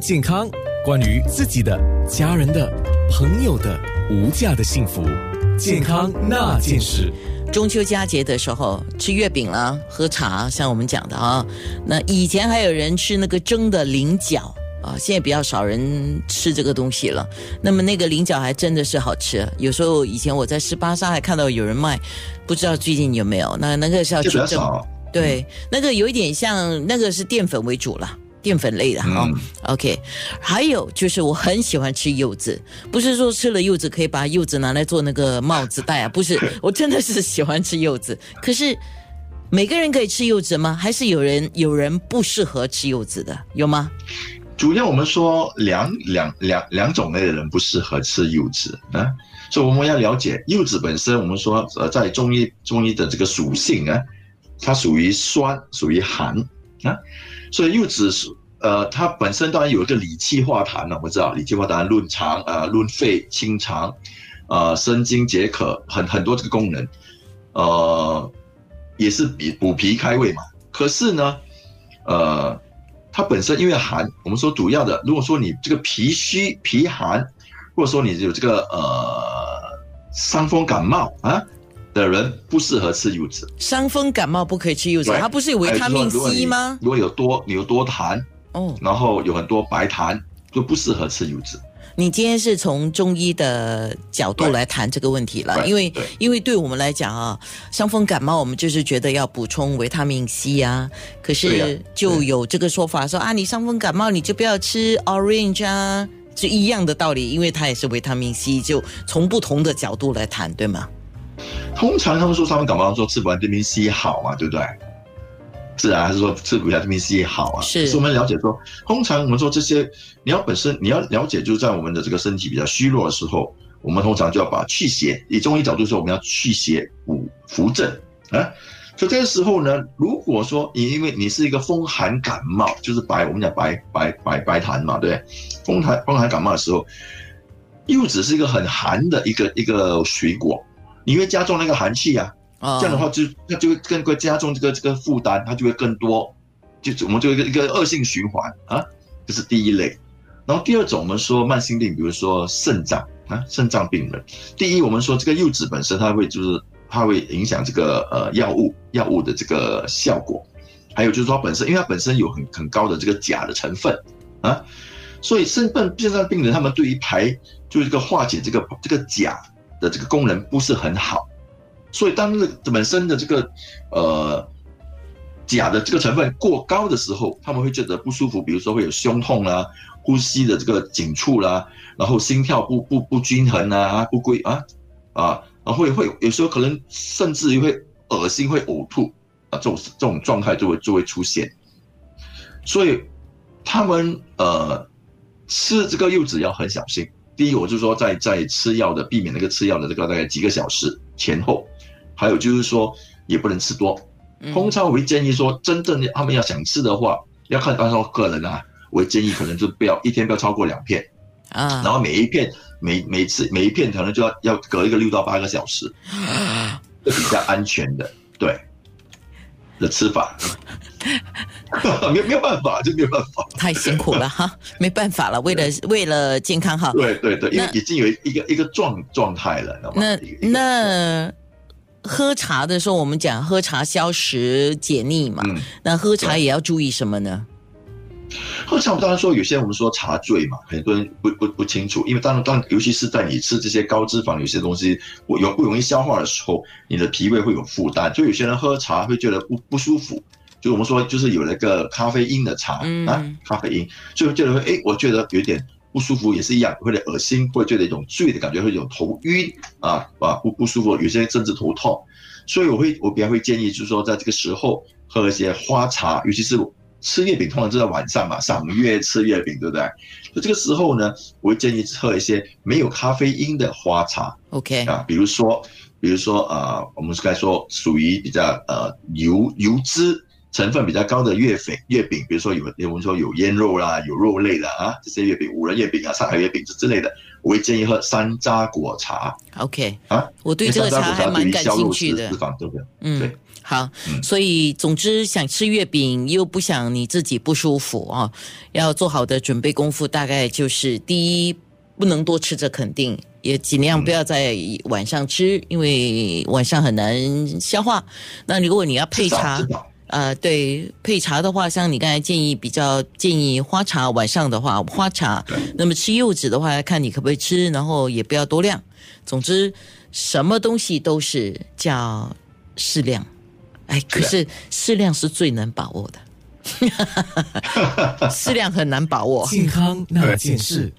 健康，关于自己的、家人的、朋友的无价的幸福，健康那件事。中秋佳节的时候吃月饼啦，喝茶，像我们讲的啊。那以前还有人吃那个蒸的菱角啊，现在比较少人吃这个东西了。那么那个菱角还真的是好吃，有时候以前我在十八沙还看到有人卖，不知道最近有没有。那那个是要去蒸，对，那个有一点像那个是淀粉为主了。淀粉类的哈，OK，还有就是我很喜欢吃柚子，不是说吃了柚子可以把柚子拿来做那个帽子戴啊，不是，我真的是喜欢吃柚子。可是每个人可以吃柚子吗？还是有人有人不适合吃柚子的，有吗？主要我们说两两两两种类的人不适合吃柚子啊，所以我们要了解柚子本身，我们说呃在中医中医的这个属性啊，它属于酸，属于寒啊。所以柚子是呃，它本身当然有一个理气化痰了，我知道理气化痰润肠啊、润肺清肠，啊生津解渴，很很多这个功能，呃，也是比补脾开胃嘛。可是呢，呃，它本身因为寒，我们说主要的，如果说你这个脾虚脾寒，或者说你有这个呃伤风感冒啊。的人不适合吃柚子，伤风感冒不可以吃柚子，它不是有维他命 C 吗？如果有多你有多痰哦，然后有很多白痰，就不适合吃柚子。你今天是从中医的角度来谈这个问题了，因为因为对我们来讲啊，伤风感冒我们就是觉得要补充维他命 C 啊，可是就有这个说法说啊，你伤风感冒你就不要吃 orange 啊，是一样的道理，因为它也是维他命 C，就从不同的角度来谈，对吗？通常他们说他们感冒说吃维他命 C 好嘛，对不对？是啊，还是说吃维他命 C 好啊？是。是我们了解说，通常我们说这些，你要本身你要了解，就是在我们的这个身体比较虚弱的时候，我们通常就要把去邪。以中医角度说，我们要去邪补扶正啊。所以这个时候呢，如果说你因为你是一个风寒感冒，就是白我们讲白白白白痰嘛，对风寒风寒感冒的时候，柚子是一个很寒的一个一个水果。你会加重那个寒气啊，这样的话就那就会更会加重这个这个负担，它就会更多，就我们就一个一个恶性循环啊，这是第一类。然后第二种我们说慢性病，比如说肾脏啊，肾脏病人。第一我们说这个柚子本身它会就是它会影响这个呃药物药物的这个效果，还有就是说本身因为它本身有很很高的这个钾的成分啊，所以肾肾肾脏病人他们对于排就是这个化解这个这个钾。的这个功能不是很好，所以当这本身的这个呃钾的这个成分过高的时候，他们会觉得不舒服，比如说会有胸痛啦、呼吸的这个紧促啦，然后心跳不不不均衡啊、不规啊啊，然后会会有时候可能甚至于会恶心、会呕吐啊，这种这种状态就会就会出现，所以他们呃吃这个柚子要很小心。第一，我就说在在吃药的，避免那个吃药的这个大概几个小时前后，还有就是说也不能吃多。通常我会建议说，真正他们要想吃的话，要看按照个人啊，我建议可能就不要一天不要超过两片。啊，然后每一片每每次每一片可能就要要隔一个六到八个小时，是比较安全的，对的吃法。没没有办法，就没有办法，太辛苦了哈，没办法了，为了为了健康哈。对对对，因为已经有一个一个状状态了，那那喝茶的时候，我们讲喝茶消食解腻嘛，那喝茶也要注意什么呢？喝茶，当然说有些我们说茶醉嘛，很多人不不不清楚，因为当然当尤其是在你吃这些高脂肪有些东西不有不容易消化的时候，你的脾胃会有负担，所以有些人喝茶会觉得不不舒服。就我们说，就是有那个咖啡因的茶啊，咖啡因，所以觉得会，哎，我觉得有点不舒服，也是一样，会有点恶心，会觉得一种醉的感觉，会有头晕啊，啊，不不舒服，有些人甚至头痛，所以我会，我比较会建议，就是说，在这个时候喝一些花茶，尤其是吃月饼，通常就在晚上嘛，赏月吃月饼，对不对？就这个时候呢，我会建议喝一些没有咖啡因的花茶，OK 啊，比如说，比如说啊，我们是该说属于比较呃油油脂。成分比较高的月饼，月饼，比如说有我们说有腌肉啦，有肉类的啊，这些月饼，五仁月饼啊，上海月饼之之类的，我会建议喝山楂果茶 OK，啊。我对这个茶还蛮感兴趣的？嗯对，好，嗯所以总之想吃月饼又不想你自己不舒服啊，要做好的准备功夫，大概就是第一，不能多吃，这肯定。也尽量不要在晚上吃，因为晚上很难消化。那如果你要配茶呃，对，配茶的话，像你刚才建议，比较建议花茶，晚上的话花茶。那么吃柚子的话，看你可不可以吃，然后也不要多量。总之，什么东西都是叫适量。哎，可是适量是最难把握的，适量很难把握。健康那件事。